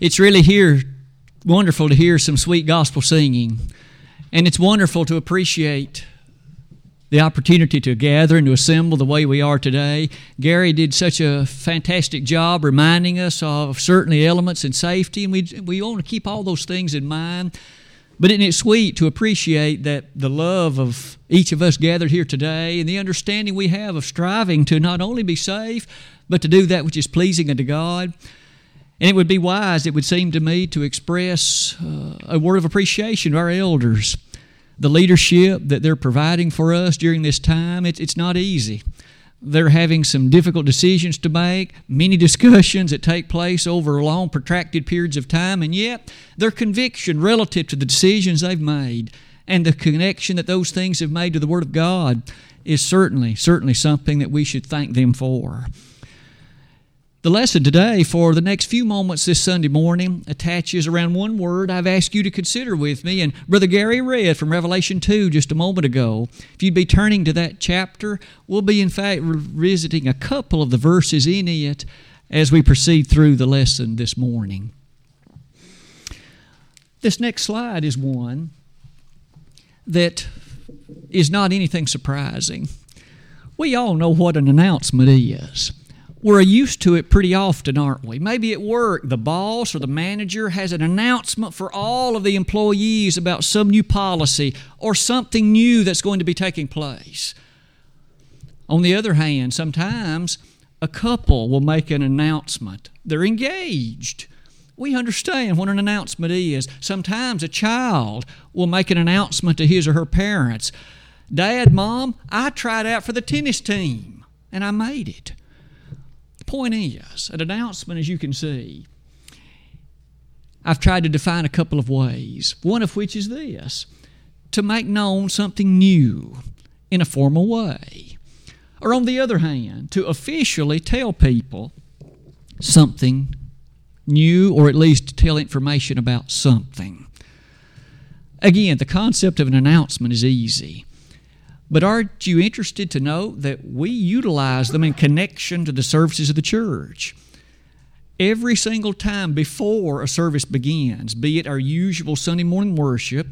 It's really here wonderful to hear some sweet gospel singing, and it's wonderful to appreciate the opportunity to gather and to assemble the way we are today. Gary did such a fantastic job reminding us of certainly elements and safety, and we, we want to keep all those things in mind. But isn't it sweet to appreciate that the love of each of us gathered here today and the understanding we have of striving to not only be safe, but to do that which is pleasing unto God? And it would be wise, it would seem to me, to express uh, a word of appreciation to our elders the leadership that they're providing for us during this time. It's, it's not easy. They're having some difficult decisions to make, many discussions that take place over long, protracted periods of time, and yet their conviction relative to the decisions they've made and the connection that those things have made to the Word of God is certainly, certainly something that we should thank them for. The lesson today for the next few moments this Sunday morning attaches around one word I've asked you to consider with me. And Brother Gary read from Revelation 2 just a moment ago. If you'd be turning to that chapter, we'll be, in fact, revisiting a couple of the verses in it as we proceed through the lesson this morning. This next slide is one that is not anything surprising. We all know what an announcement is we're used to it pretty often, aren't we? Maybe at work, the boss or the manager has an announcement for all of the employees about some new policy or something new that's going to be taking place. On the other hand, sometimes a couple will make an announcement. They're engaged. We understand what an announcement is. Sometimes a child will make an announcement to his or her parents Dad, Mom, I tried out for the tennis team and I made it point is, an announcement, as you can see, I've tried to define a couple of ways, one of which is this to make known something new in a formal way. Or, on the other hand, to officially tell people something new, or at least tell information about something. Again, the concept of an announcement is easy. But aren't you interested to know that we utilize them in connection to the services of the church? Every single time before a service begins, be it our usual Sunday morning worship,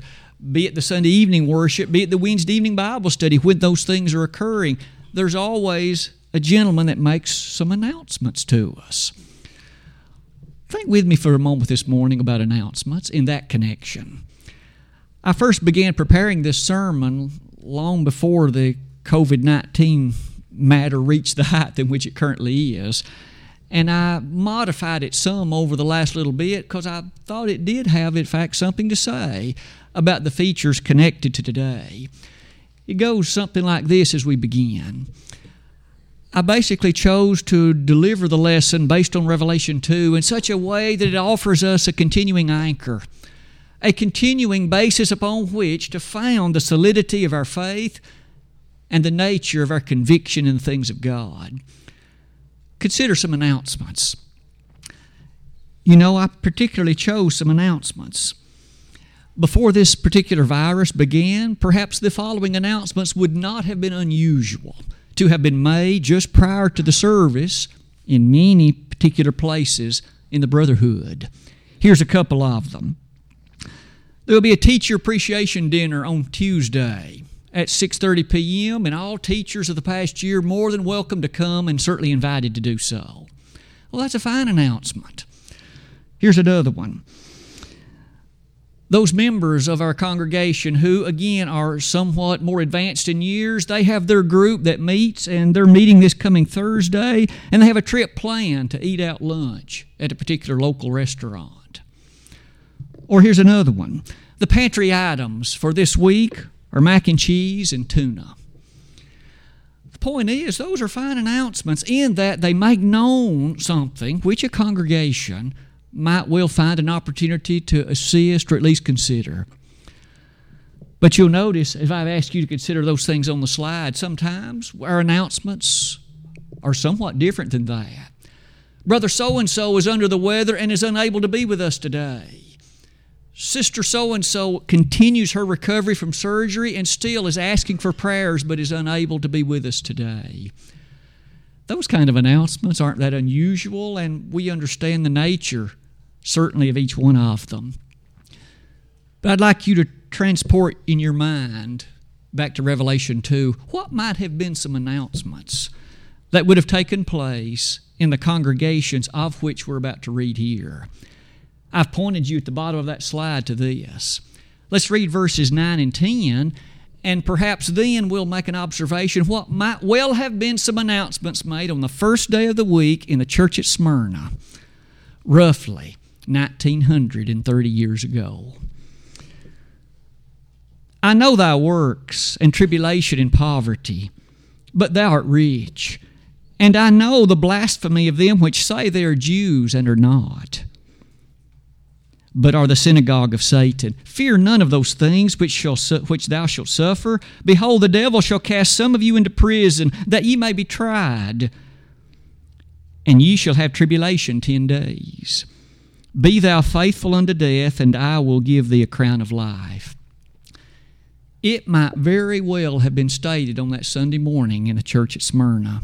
be it the Sunday evening worship, be it the Wednesday evening Bible study, when those things are occurring, there's always a gentleman that makes some announcements to us. Think with me for a moment this morning about announcements in that connection. I first began preparing this sermon long before the COVID 19 matter reached the height in which it currently is. And I modified it some over the last little bit because I thought it did have, in fact, something to say about the features connected to today. It goes something like this as we begin. I basically chose to deliver the lesson based on Revelation 2 in such a way that it offers us a continuing anchor a continuing basis upon which to found the solidity of our faith and the nature of our conviction in the things of God. Consider some announcements. You know, I particularly chose some announcements. Before this particular virus began, perhaps the following announcements would not have been unusual to have been made just prior to the service in many particular places in the Brotherhood. Here's a couple of them. There will be a teacher appreciation dinner on Tuesday at 6:30 p.m. and all teachers of the past year more than welcome to come and certainly invited to do so. Well, that's a fine announcement. Here's another one. Those members of our congregation who, again, are somewhat more advanced in years, they have their group that meets, and they're meeting this coming Thursday, and they have a trip planned to eat out lunch at a particular local restaurant. Or here's another one the pantry items for this week are mac and cheese and tuna. The point is, those are fine announcements in that they make known something which a congregation might well find an opportunity to assist or at least consider. But you'll notice, if I've asked you to consider those things on the slide, sometimes our announcements are somewhat different than that. Brother so and so is under the weather and is unable to be with us today. Sister so and so continues her recovery from surgery and still is asking for prayers but is unable to be with us today. Those kind of announcements aren't that unusual, and we understand the nature, certainly of each one of them. But I'd like you to transport in your mind back to Revelation 2 what might have been some announcements that would have taken place in the congregations of which we're about to read here. I've pointed you at the bottom of that slide to this. Let's read verses 9 and 10, and perhaps then we'll make an observation what might well have been some announcements made on the first day of the week in the church at Smyrna, roughly 1930 years ago. I know thy works and tribulation and poverty, but thou art rich. And I know the blasphemy of them which say they are Jews and are not, but are the synagogue of Satan. Fear none of those things which, shall su- which thou shalt suffer. Behold, the devil shall cast some of you into prison, that ye may be tried, and ye shall have tribulation ten days. Be thou faithful unto death, and I will give thee a crown of life. It might very well have been stated on that Sunday morning in the church at Smyrna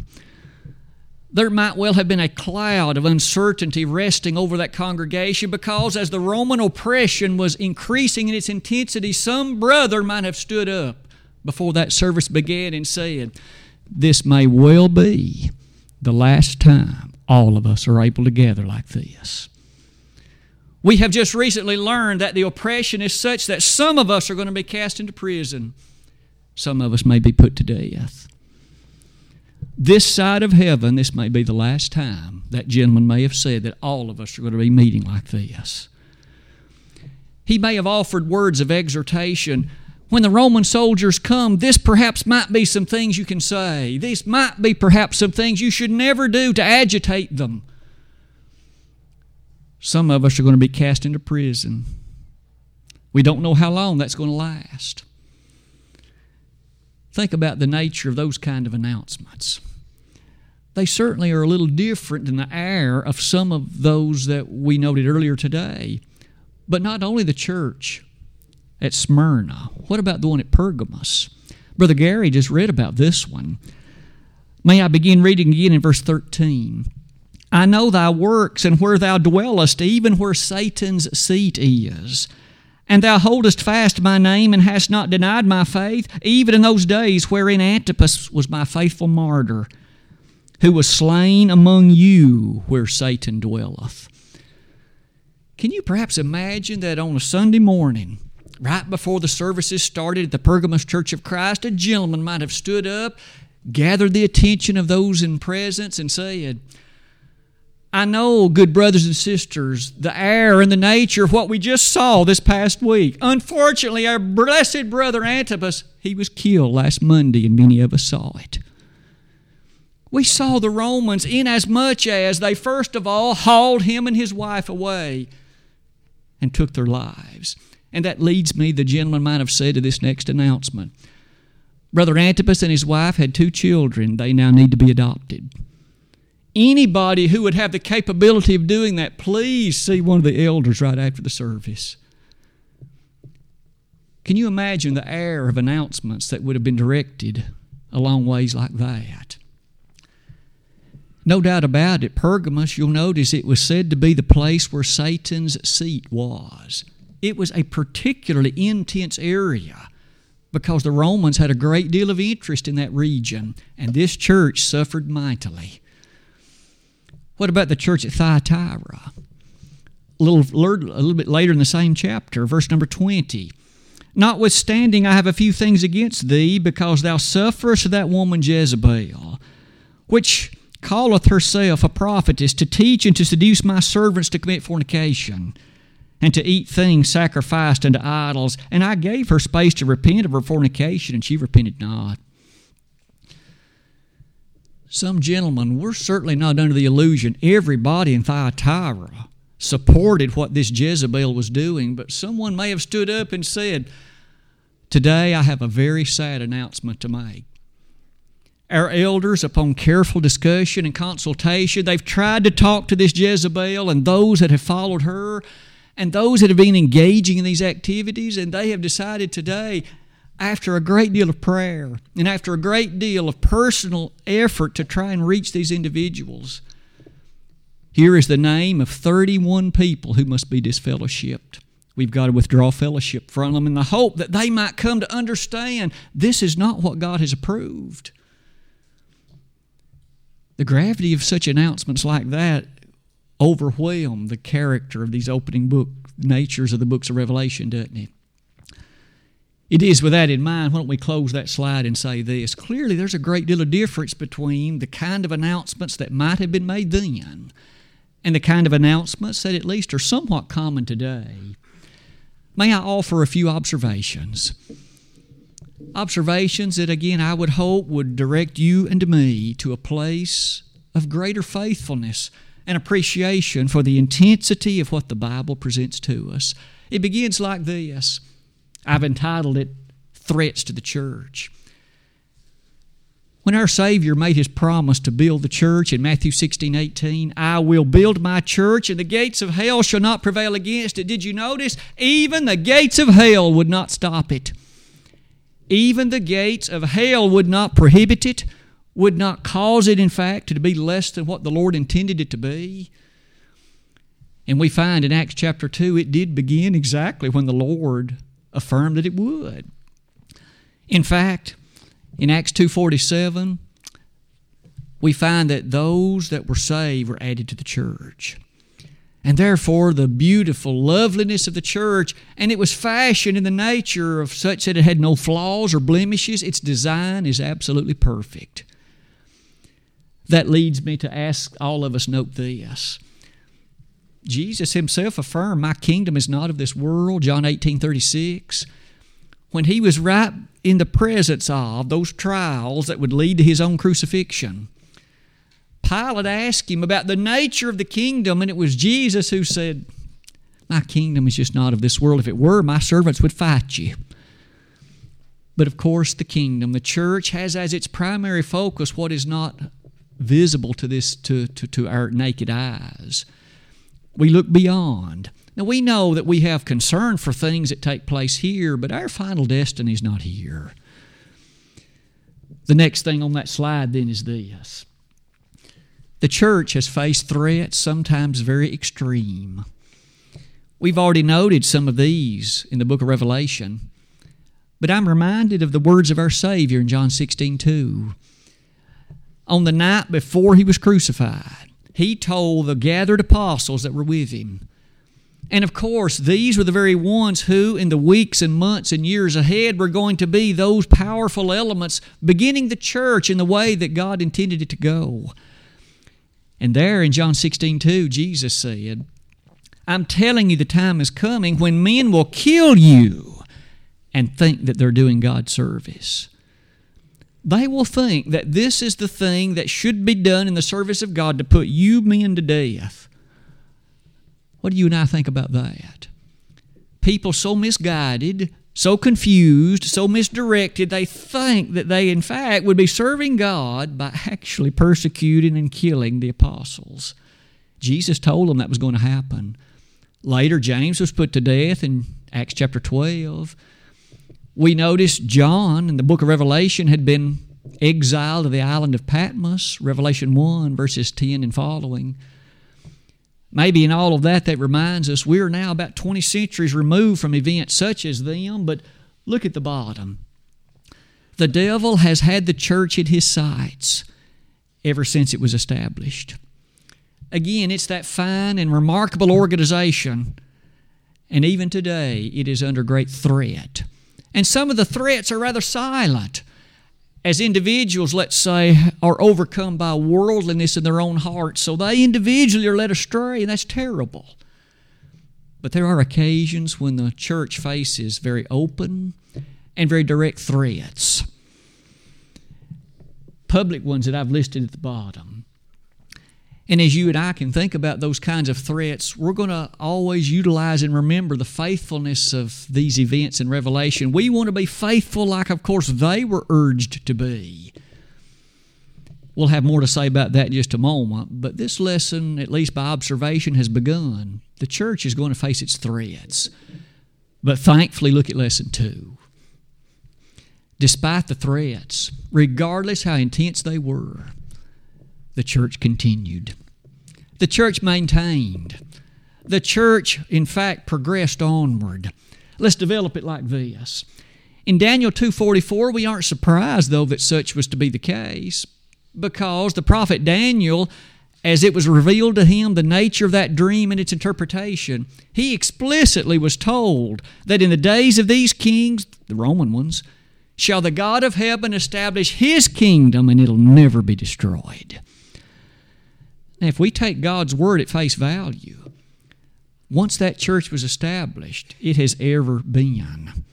there might well have been a cloud of uncertainty resting over that congregation because as the Roman oppression was increasing in its intensity, some brother might have stood up before that service began and said, This may well be the last time all of us are able to gather like this. We have just recently learned that the oppression is such that some of us are going to be cast into prison, some of us may be put to death this side of heaven, this may be the last time that gentleman may have said that all of us are going to be meeting like this. He may have offered words of exhortation. When the Roman soldiers come, this perhaps might be some things you can say. These might be perhaps some things you should never do to agitate them. Some of us are going to be cast into prison. We don't know how long that's going to last. Think about the nature of those kind of announcements. They certainly are a little different than the air of some of those that we noted earlier today. But not only the church at Smyrna, what about the one at Pergamos? Brother Gary just read about this one. May I begin reading again in verse 13? I know thy works and where thou dwellest, even where Satan's seat is and thou holdest fast my name and hast not denied my faith, even in those days wherein Antipas was my faithful martyr, who was slain among you where Satan dwelleth. Can you perhaps imagine that on a Sunday morning, right before the services started at the Pergamos Church of Christ, a gentleman might have stood up, gathered the attention of those in presence, and said, I know, good brothers and sisters, the air and the nature of what we just saw this past week. Unfortunately, our blessed brother Antipas, he was killed last Monday, and many of us saw it. We saw the Romans inasmuch as they first of all hauled him and his wife away and took their lives. And that leads me, the gentleman might have said, to this next announcement. Brother Antipas and his wife had two children. They now need to be adopted anybody who would have the capability of doing that, please see one of the elders right after the service. Can you imagine the air of announcements that would have been directed along ways like that? No doubt about it, Pergamos, you'll notice it was said to be the place where Satan's seat was. It was a particularly intense area because the Romans had a great deal of interest in that region, and this church suffered mightily. What about the church at Thyatira? A little, a little bit later in the same chapter, verse number 20. Notwithstanding, I have a few things against thee, because thou sufferest that woman Jezebel, which calleth herself a prophetess, to teach and to seduce my servants to commit fornication, and to eat things sacrificed unto idols. And I gave her space to repent of her fornication, and she repented not some gentlemen were certainly not under the illusion everybody in Thyatira supported what this Jezebel was doing, but someone may have stood up and said, Today I have a very sad announcement to make. Our elders, upon careful discussion and consultation, they've tried to talk to this Jezebel and those that have followed her and those that have been engaging in these activities, and they have decided today after a great deal of prayer and after a great deal of personal effort to try and reach these individuals, Here is the name of 31 people who must be disfellowshipped. We've got to withdraw fellowship from them in the hope that they might come to understand this is not what God has approved. The gravity of such announcements like that overwhelm the character of these opening book natures of the books of Revelation, doesn't it? It is with that in mind, why don't we close that slide and say this? Clearly, there's a great deal of difference between the kind of announcements that might have been made then and the kind of announcements that at least are somewhat common today. May I offer a few observations? Observations that, again, I would hope would direct you and me to a place of greater faithfulness and appreciation for the intensity of what the Bible presents to us. It begins like this I've entitled it Threats to the Church. When our Savior made his promise to build the church in Matthew 16, 18, I will build my church and the gates of hell shall not prevail against it. Did you notice? Even the gates of hell would not stop it. Even the gates of hell would not prohibit it, would not cause it, in fact, to be less than what the Lord intended it to be. And we find in Acts chapter 2, it did begin exactly when the Lord affirmed that it would. In fact, in Acts 2:47, we find that those that were saved were added to the church. And therefore, the beautiful loveliness of the church, and it was fashioned in the nature of such that it had no flaws or blemishes. Its design is absolutely perfect. That leads me to ask all of us note this. Jesus himself affirmed, My kingdom is not of this world, John 18 36 when he was right in the presence of those trials that would lead to his own crucifixion, Pilate asked him about the nature of the kingdom, and it was Jesus who said, My kingdom is just not of this world. If it were, my servants would fight you. But of course, the kingdom, the church, has as its primary focus what is not visible to this to, to, to our naked eyes. We look beyond. Now, we know that we have concern for things that take place here, but our final destiny is not here. The next thing on that slide then is this the church has faced threats, sometimes very extreme. We've already noted some of these in the book of Revelation, but I'm reminded of the words of our Savior in John 16 2. On the night before he was crucified, he told the gathered apostles that were with him, and of course, these were the very ones who, in the weeks and months and years ahead, were going to be those powerful elements beginning the church in the way that God intended it to go. And there in John 16 2, Jesus said, I'm telling you, the time is coming when men will kill you and think that they're doing God's service. They will think that this is the thing that should be done in the service of God to put you men to death. What do you and I think about that? People so misguided, so confused, so misdirected, they think that they, in fact, would be serving God by actually persecuting and killing the apostles. Jesus told them that was going to happen. Later, James was put to death in Acts chapter 12. We notice John in the book of Revelation had been exiled to the island of Patmos, Revelation 1, verses 10 and following. Maybe in all of that, that reminds us we're now about 20 centuries removed from events such as them, but look at the bottom. The devil has had the church at his sights ever since it was established. Again, it's that fine and remarkable organization, and even today it is under great threat. And some of the threats are rather silent as individuals, let's say, are overcome by worldliness in their own hearts, so they individually are led astray, and that's terrible. But there are occasions when the church faces very open and very direct threats. Public ones that I've listed at the bottom. And as you and I can think about those kinds of threats, we're going to always utilize and remember the faithfulness of these events in Revelation. We want to be faithful, like, of course, they were urged to be. We'll have more to say about that in just a moment, but this lesson, at least by observation, has begun. The church is going to face its threats. But thankfully, look at lesson two. Despite the threats, regardless how intense they were, the church continued. The church maintained. The church, in fact, progressed onward. Let's develop it like this. In Daniel 2:44, we aren't surprised though that such was to be the case, because the prophet Daniel as it was revealed to him the nature of that dream and its interpretation, he explicitly was told that in the days of these kings, the Roman ones, shall the God of heaven establish his kingdom and it'll never be destroyed. Now, if we take God's word at face value, once that church was established, it has ever been.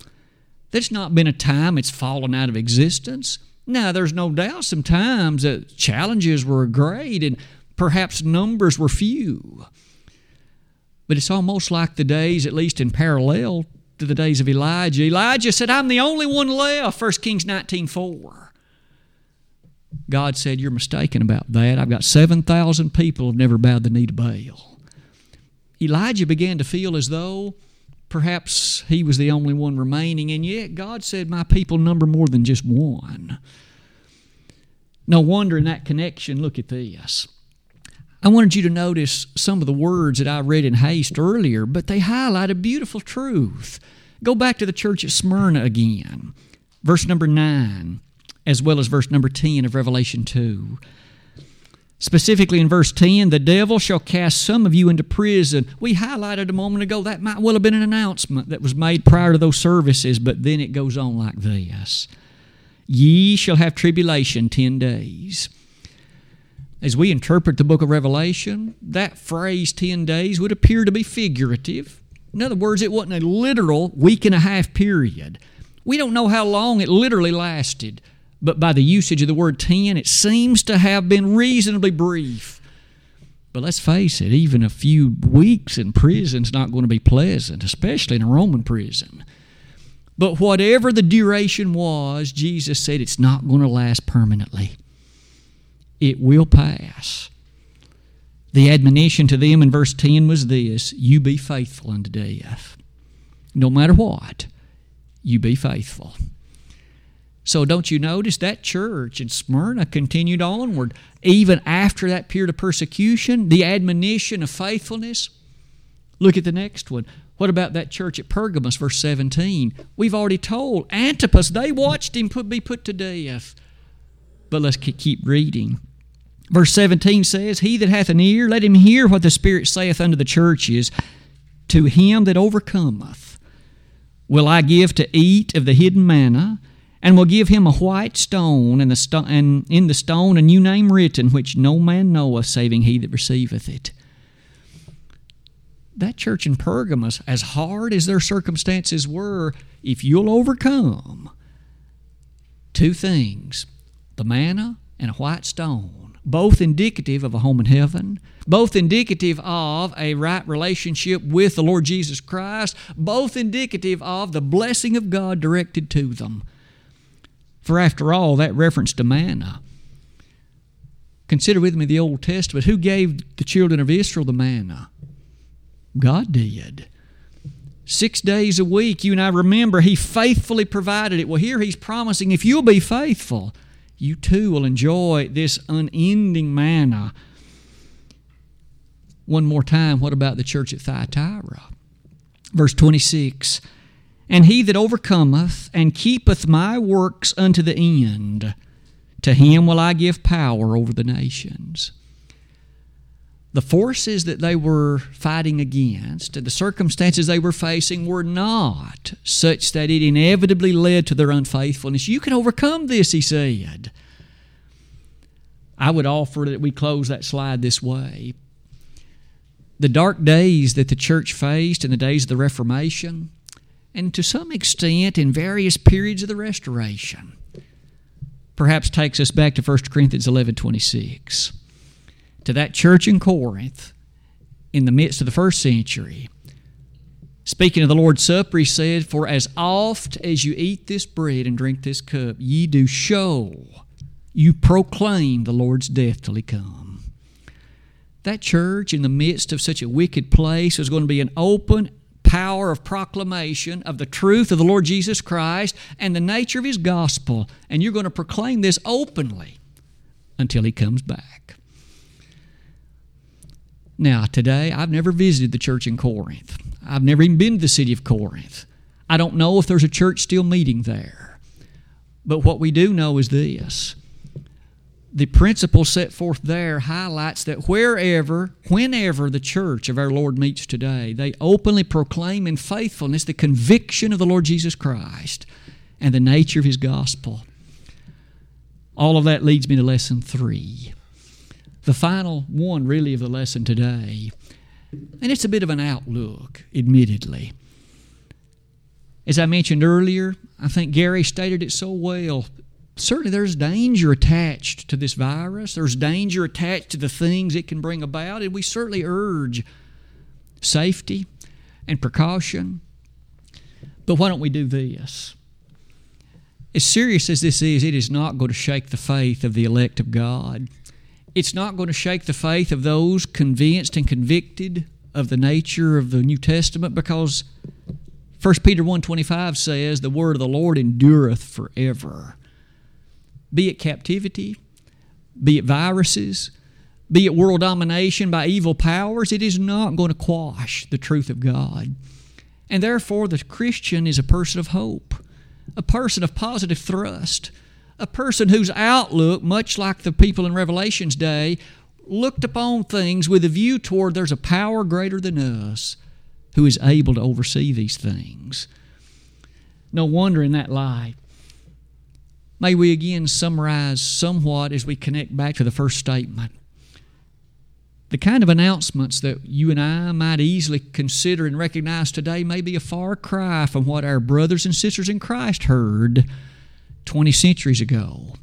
There's not been a time it's fallen out of existence. Now, there's no doubt sometimes that challenges were great and perhaps numbers were few. But it's almost like the days, at least in parallel to the days of Elijah. Elijah said, I'm the only one left, 1 Kings 19.4. God said, You're mistaken about that. I've got 7,000 people who have never bowed the knee to Baal. Elijah began to feel as though perhaps he was the only one remaining, and yet God said, My people number more than just one. No wonder in that connection, look at this. I wanted you to notice some of the words that I read in haste earlier, but they highlight a beautiful truth. Go back to the church at Smyrna again, verse number 9, as well as verse number 10 of Revelation 2. Specifically in verse 10, the devil shall cast some of you into prison. We highlighted a moment ago that might well have been an announcement that was made prior to those services, but then it goes on like this Ye shall have tribulation 10 days as we interpret the book of Revelation, that phrase 10 days would appear to be figurative. In other words, it wasn't a literal week and a half period. We don't know how long it literally lasted, but by the usage of the word 10, it seems to have been reasonably brief. But let's face it, even a few weeks in prison is not going to be pleasant, especially in a Roman prison. But whatever the duration was, Jesus said it's not going to last permanently it will pass. The admonition to them in verse 10 was this You be faithful unto death. No matter what, you be faithful. So, don't you notice that church in Smyrna continued onward even after that period of persecution, the admonition of faithfulness? Look at the next one. What about that church at Pergamos, verse 17? We've already told Antipas, they watched him put, be put to death. But let's keep reading. Verse 17 says, He that hath an ear, let him hear what the Spirit saith unto the churches. To him that overcometh will I give to eat of the hidden manna, and will give him a white stone, and, the sto- and in the stone a new name written, which no man knoweth, saving he that receiveth it. That church in Pergamos, as hard as their circumstances were, if you'll overcome two things the manna and a white stone, both indicative of a home in heaven, both indicative of a right relationship with the Lord Jesus Christ, both indicative of the blessing of God directed to them. For after all, that reference to manna. Consider with me the Old Testament. Who gave the children of Israel the manna? God did. Six days a week, you and I remember, He faithfully provided it. Well, here He's promising if you'll be faithful, you too will enjoy this unending manna. One more time, what about the church at Thyatira? Verse 26 And he that overcometh and keepeth my works unto the end, to him will I give power over the nations the forces that they were fighting against, and the circumstances they were facing, were not such that it inevitably led to their unfaithfulness. You can overcome this, he said. I would offer that we close that slide this way. The dark days that the church faced in the days of the Reformation, and to some extent in various periods of the Restoration, perhaps takes us back to 1 Corinthians 11 26 to that church in Corinth in the midst of the first century. Speaking of the Lord's Supper, he said, For as oft as you eat this bread and drink this cup, ye do show, you proclaim the Lord's death till he come. That church, in the midst of such a wicked place, was going to be an open power of proclamation of the truth of the Lord Jesus Christ and the nature of his gospel. And you're going to proclaim this openly until he comes back. Now, today, I've never visited the church in Corinth. I've never even been to the city of Corinth. I don't know if there's a church still meeting there. But what we do know is this the principle set forth there highlights that wherever, whenever the church of our Lord meets today, they openly proclaim in faithfulness the conviction of the Lord Jesus Christ and the nature of His gospel. All of that leads me to lesson three. The final one, really, of the lesson today. And it's a bit of an outlook, admittedly. As I mentioned earlier, I think Gary stated it so well certainly there's danger attached to this virus. There's danger attached to the things it can bring about, and we certainly urge safety and precaution. But why don't we do this? As serious as this is, it is not going to shake the faith of the elect of God. It's not going to shake the faith of those convinced and convicted of the nature of the New Testament because 1 Peter 1.25 says, The word of the Lord endureth forever be it captivity, be it viruses, be it world domination by evil powers, it is not going to quash the truth of God. And therefore, the Christian is a person of hope, a person of positive thrust, a person whose outlook, much like the people in Revelation's day, looked upon things with a view toward there's a power greater than us who is able to oversee these things. No wonder in that light May we again summarize somewhat as we connect back to the first statement. The kind of announcements that you and I might easily consider and recognize today may be a far cry from what our brothers and sisters in Christ heard 20 centuries ago.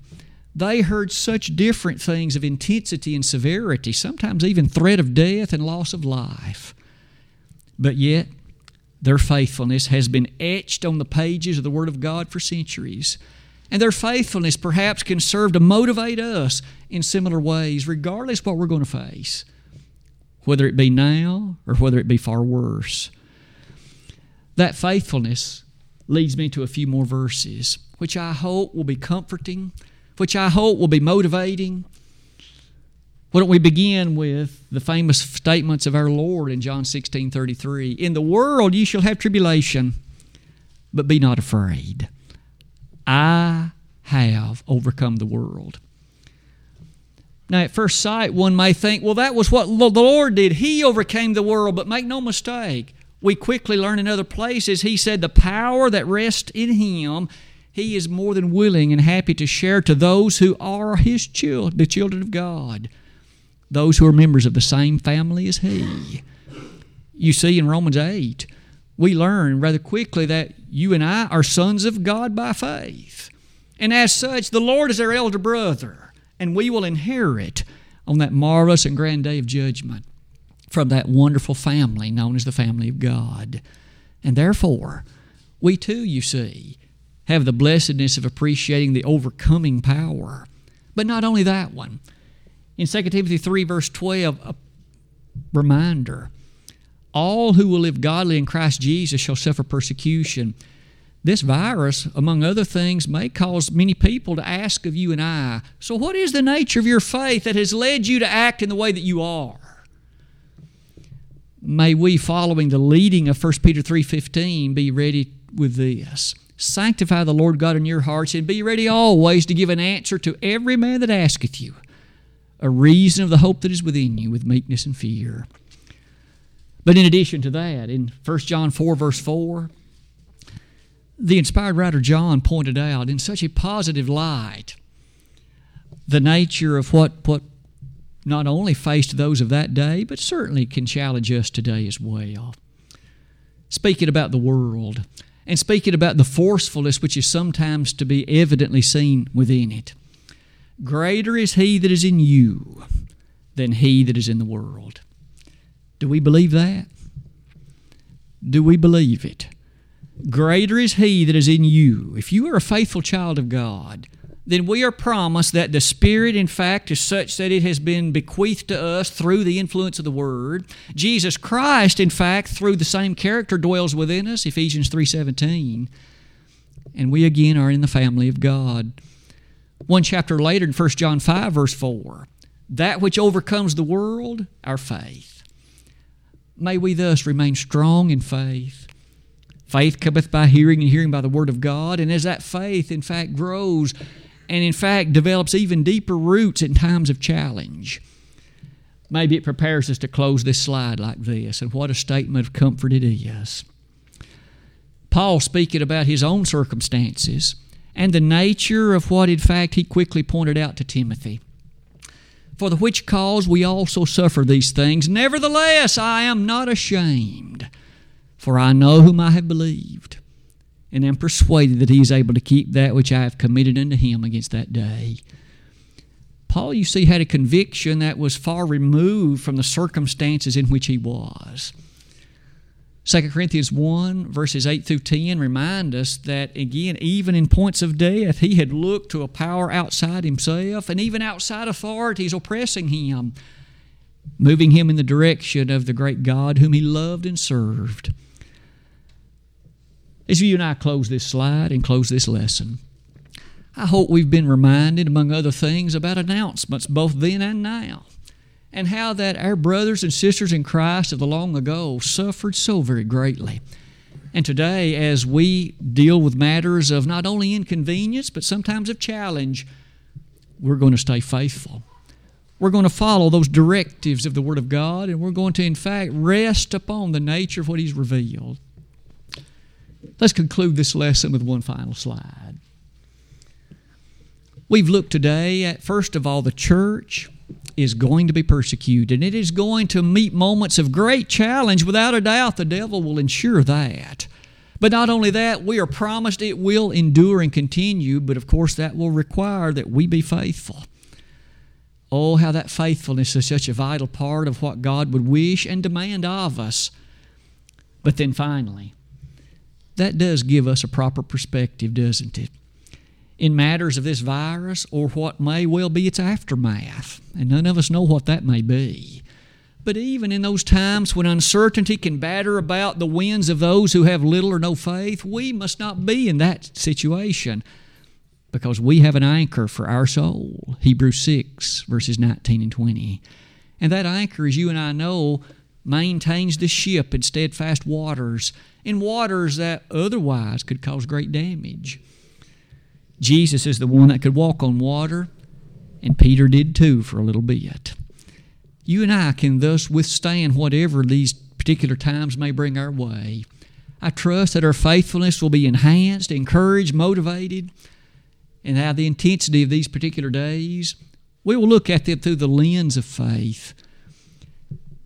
They heard such different things of intensity and severity, sometimes even threat of death and loss of life. But yet, their faithfulness has been etched on the pages of the Word of God for centuries. And their faithfulness perhaps can serve to motivate us in similar ways, regardless what we're going to face, whether it be now or whether it be far worse. That faithfulness leads me to a few more verses, which I hope will be comforting, which I hope will be motivating. Why don't we begin with the famous statements of our Lord in John 16 33? In the world you shall have tribulation, but be not afraid. I have overcome the world. Now, at first sight, one may think, well, that was what the Lord did. He overcame the world. But make no mistake, we quickly learn in other places, He said, the power that rests in Him, He is more than willing and happy to share to those who are His children, the children of God, those who are members of the same family as He. You see in Romans 8, we learn rather quickly that you and I are sons of God by faith. And as such, the Lord is our elder brother, and we will inherit on that marvelous and grand day of judgment from that wonderful family known as the family of God. And therefore, we too, you see, have the blessedness of appreciating the overcoming power. But not only that one. In 2 Timothy 3, verse 12, a reminder all who will live godly in Christ Jesus shall suffer persecution. This virus, among other things, may cause many people to ask of you and I, so what is the nature of your faith that has led you to act in the way that you are? May we, following the leading of 1 Peter 3.15, be ready with this. Sanctify the Lord God in your hearts, and be ready always to give an answer to every man that asketh you, a reason of the hope that is within you with meekness and fear. But in addition to that, in 1 John 4, verse 4, the inspired writer John pointed out in such a positive light the nature of what, what not only faced those of that day, but certainly can challenge us today as well. Speaking about the world and speaking about the forcefulness which is sometimes to be evidently seen within it. Greater is he that is in you than he that is in the world. Do we believe that? Do we believe it? Greater is He that is in you. If you are a faithful child of God, then we are promised that the Spirit, in fact, is such that it has been bequeathed to us through the influence of the Word. Jesus Christ, in fact, through the same character dwells within us, Ephesians 3.17. And we again are in the family of God. One chapter later in 1 John 5, verse 4, that which overcomes the world, our faith. May we thus remain strong in faith. Faith cometh by hearing, and hearing by the Word of God. And as that faith, in fact, grows and, in fact, develops even deeper roots in times of challenge, maybe it prepares us to close this slide like this. And what a statement of comfort it is. Paul speaking about his own circumstances and the nature of what, in fact, he quickly pointed out to Timothy. For the which cause we also suffer these things. Nevertheless, I am not ashamed, for I know whom I have believed, and am persuaded that he is able to keep that which I have committed unto him against that day. Paul, you see, had a conviction that was far removed from the circumstances in which he was. 2 Corinthians 1, verses 8 through 10 remind us that, again, even in points of death, he had looked to a power outside himself and even outside authorities oppressing him, moving him in the direction of the great God whom he loved and served. As you and I close this slide and close this lesson, I hope we've been reminded, among other things, about announcements both then and now and how that our brothers and sisters in Christ of the long ago suffered so very greatly. And today, as we deal with matters of not only inconvenience, but sometimes of challenge, we're going to stay faithful. We're going to follow those directives of the Word of God, and we're going to, in fact, rest upon the nature of what He's revealed. Let's conclude this lesson with one final slide. We've looked today at, first of all, the church is going to be persecuted. And it is going to meet moments of great challenge. Without a doubt, the devil will ensure that. But not only that, we are promised it will endure and continue, but of course, that will require that we be faithful. Oh, how that faithfulness is such a vital part of what God would wish and demand of us. But then finally, that does give us a proper perspective, doesn't it? In matters of this virus or what may well be its aftermath. And none of us know what that may be. But even in those times when uncertainty can batter about the winds of those who have little or no faith, we must not be in that situation because we have an anchor for our soul. Hebrews 6, verses 19 and 20. And that anchor, as you and I know, maintains the ship in steadfast waters, in waters that otherwise could cause great damage. Jesus is the one that could walk on water, and Peter did too for a little bit. You and I can thus withstand whatever these particular times may bring our way. I trust that our faithfulness will be enhanced, encouraged, motivated, and how the intensity of these particular days, we will look at them through the lens of faith.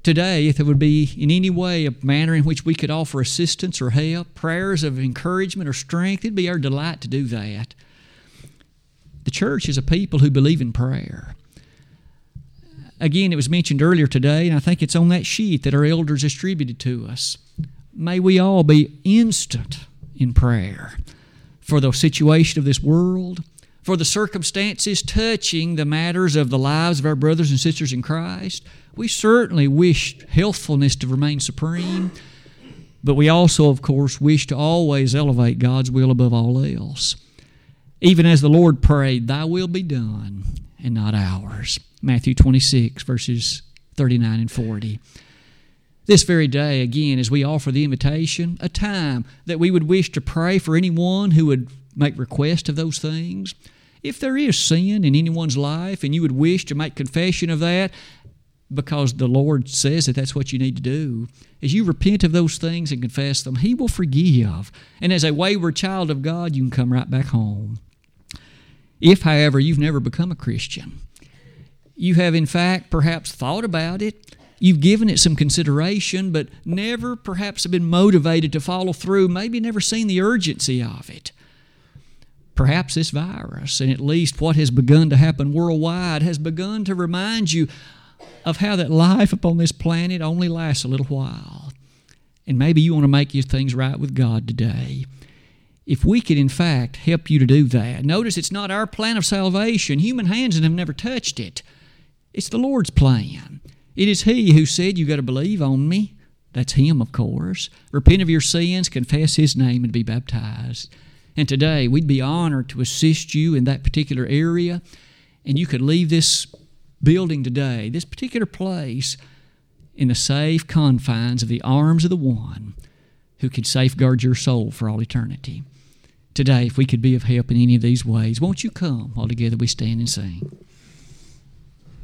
Today, if there would be in any way a manner in which we could offer assistance or help, prayers of encouragement or strength, it'd be our delight to do that. The church is a people who believe in prayer. Again, it was mentioned earlier today, and I think it's on that sheet that our elders distributed to us. May we all be instant in prayer for the situation of this world, for the circumstances touching the matters of the lives of our brothers and sisters in Christ. We certainly wish healthfulness to remain supreme, but we also, of course, wish to always elevate God's will above all else even as the Lord prayed, Thy will be done and not ours. Matthew 26, verses 39 and 40. This very day, again, as we offer the invitation, a time that we would wish to pray for anyone who would make request of those things. If there is sin in anyone's life and you would wish to make confession of that, because the Lord says that that's what you need to do. As you repent of those things and confess them, He will forgive. And as a wayward child of God, you can come right back home. If, however, you've never become a Christian, you have in fact perhaps thought about it, you've given it some consideration, but never perhaps have been motivated to follow through, maybe never seen the urgency of it. Perhaps this virus, and at least what has begun to happen worldwide, has begun to remind you of how that life upon this planet only lasts a little while. And maybe you want to make your things right with God today if we could, in fact, help you to do that. Notice it's not our plan of salvation. Human hands have never touched it. It's the Lord's plan. It is He who said, You got to believe on me. That's Him, of course. Repent of your sins, confess His name, and be baptized. And today, we'd be honored to assist you in that particular area. And you could leave this building today, this particular place, in the safe confines of the arms of the one who can safeguard your soul for all eternity. Today, if we could be of help in any of these ways, won't you come while together we stand and sing?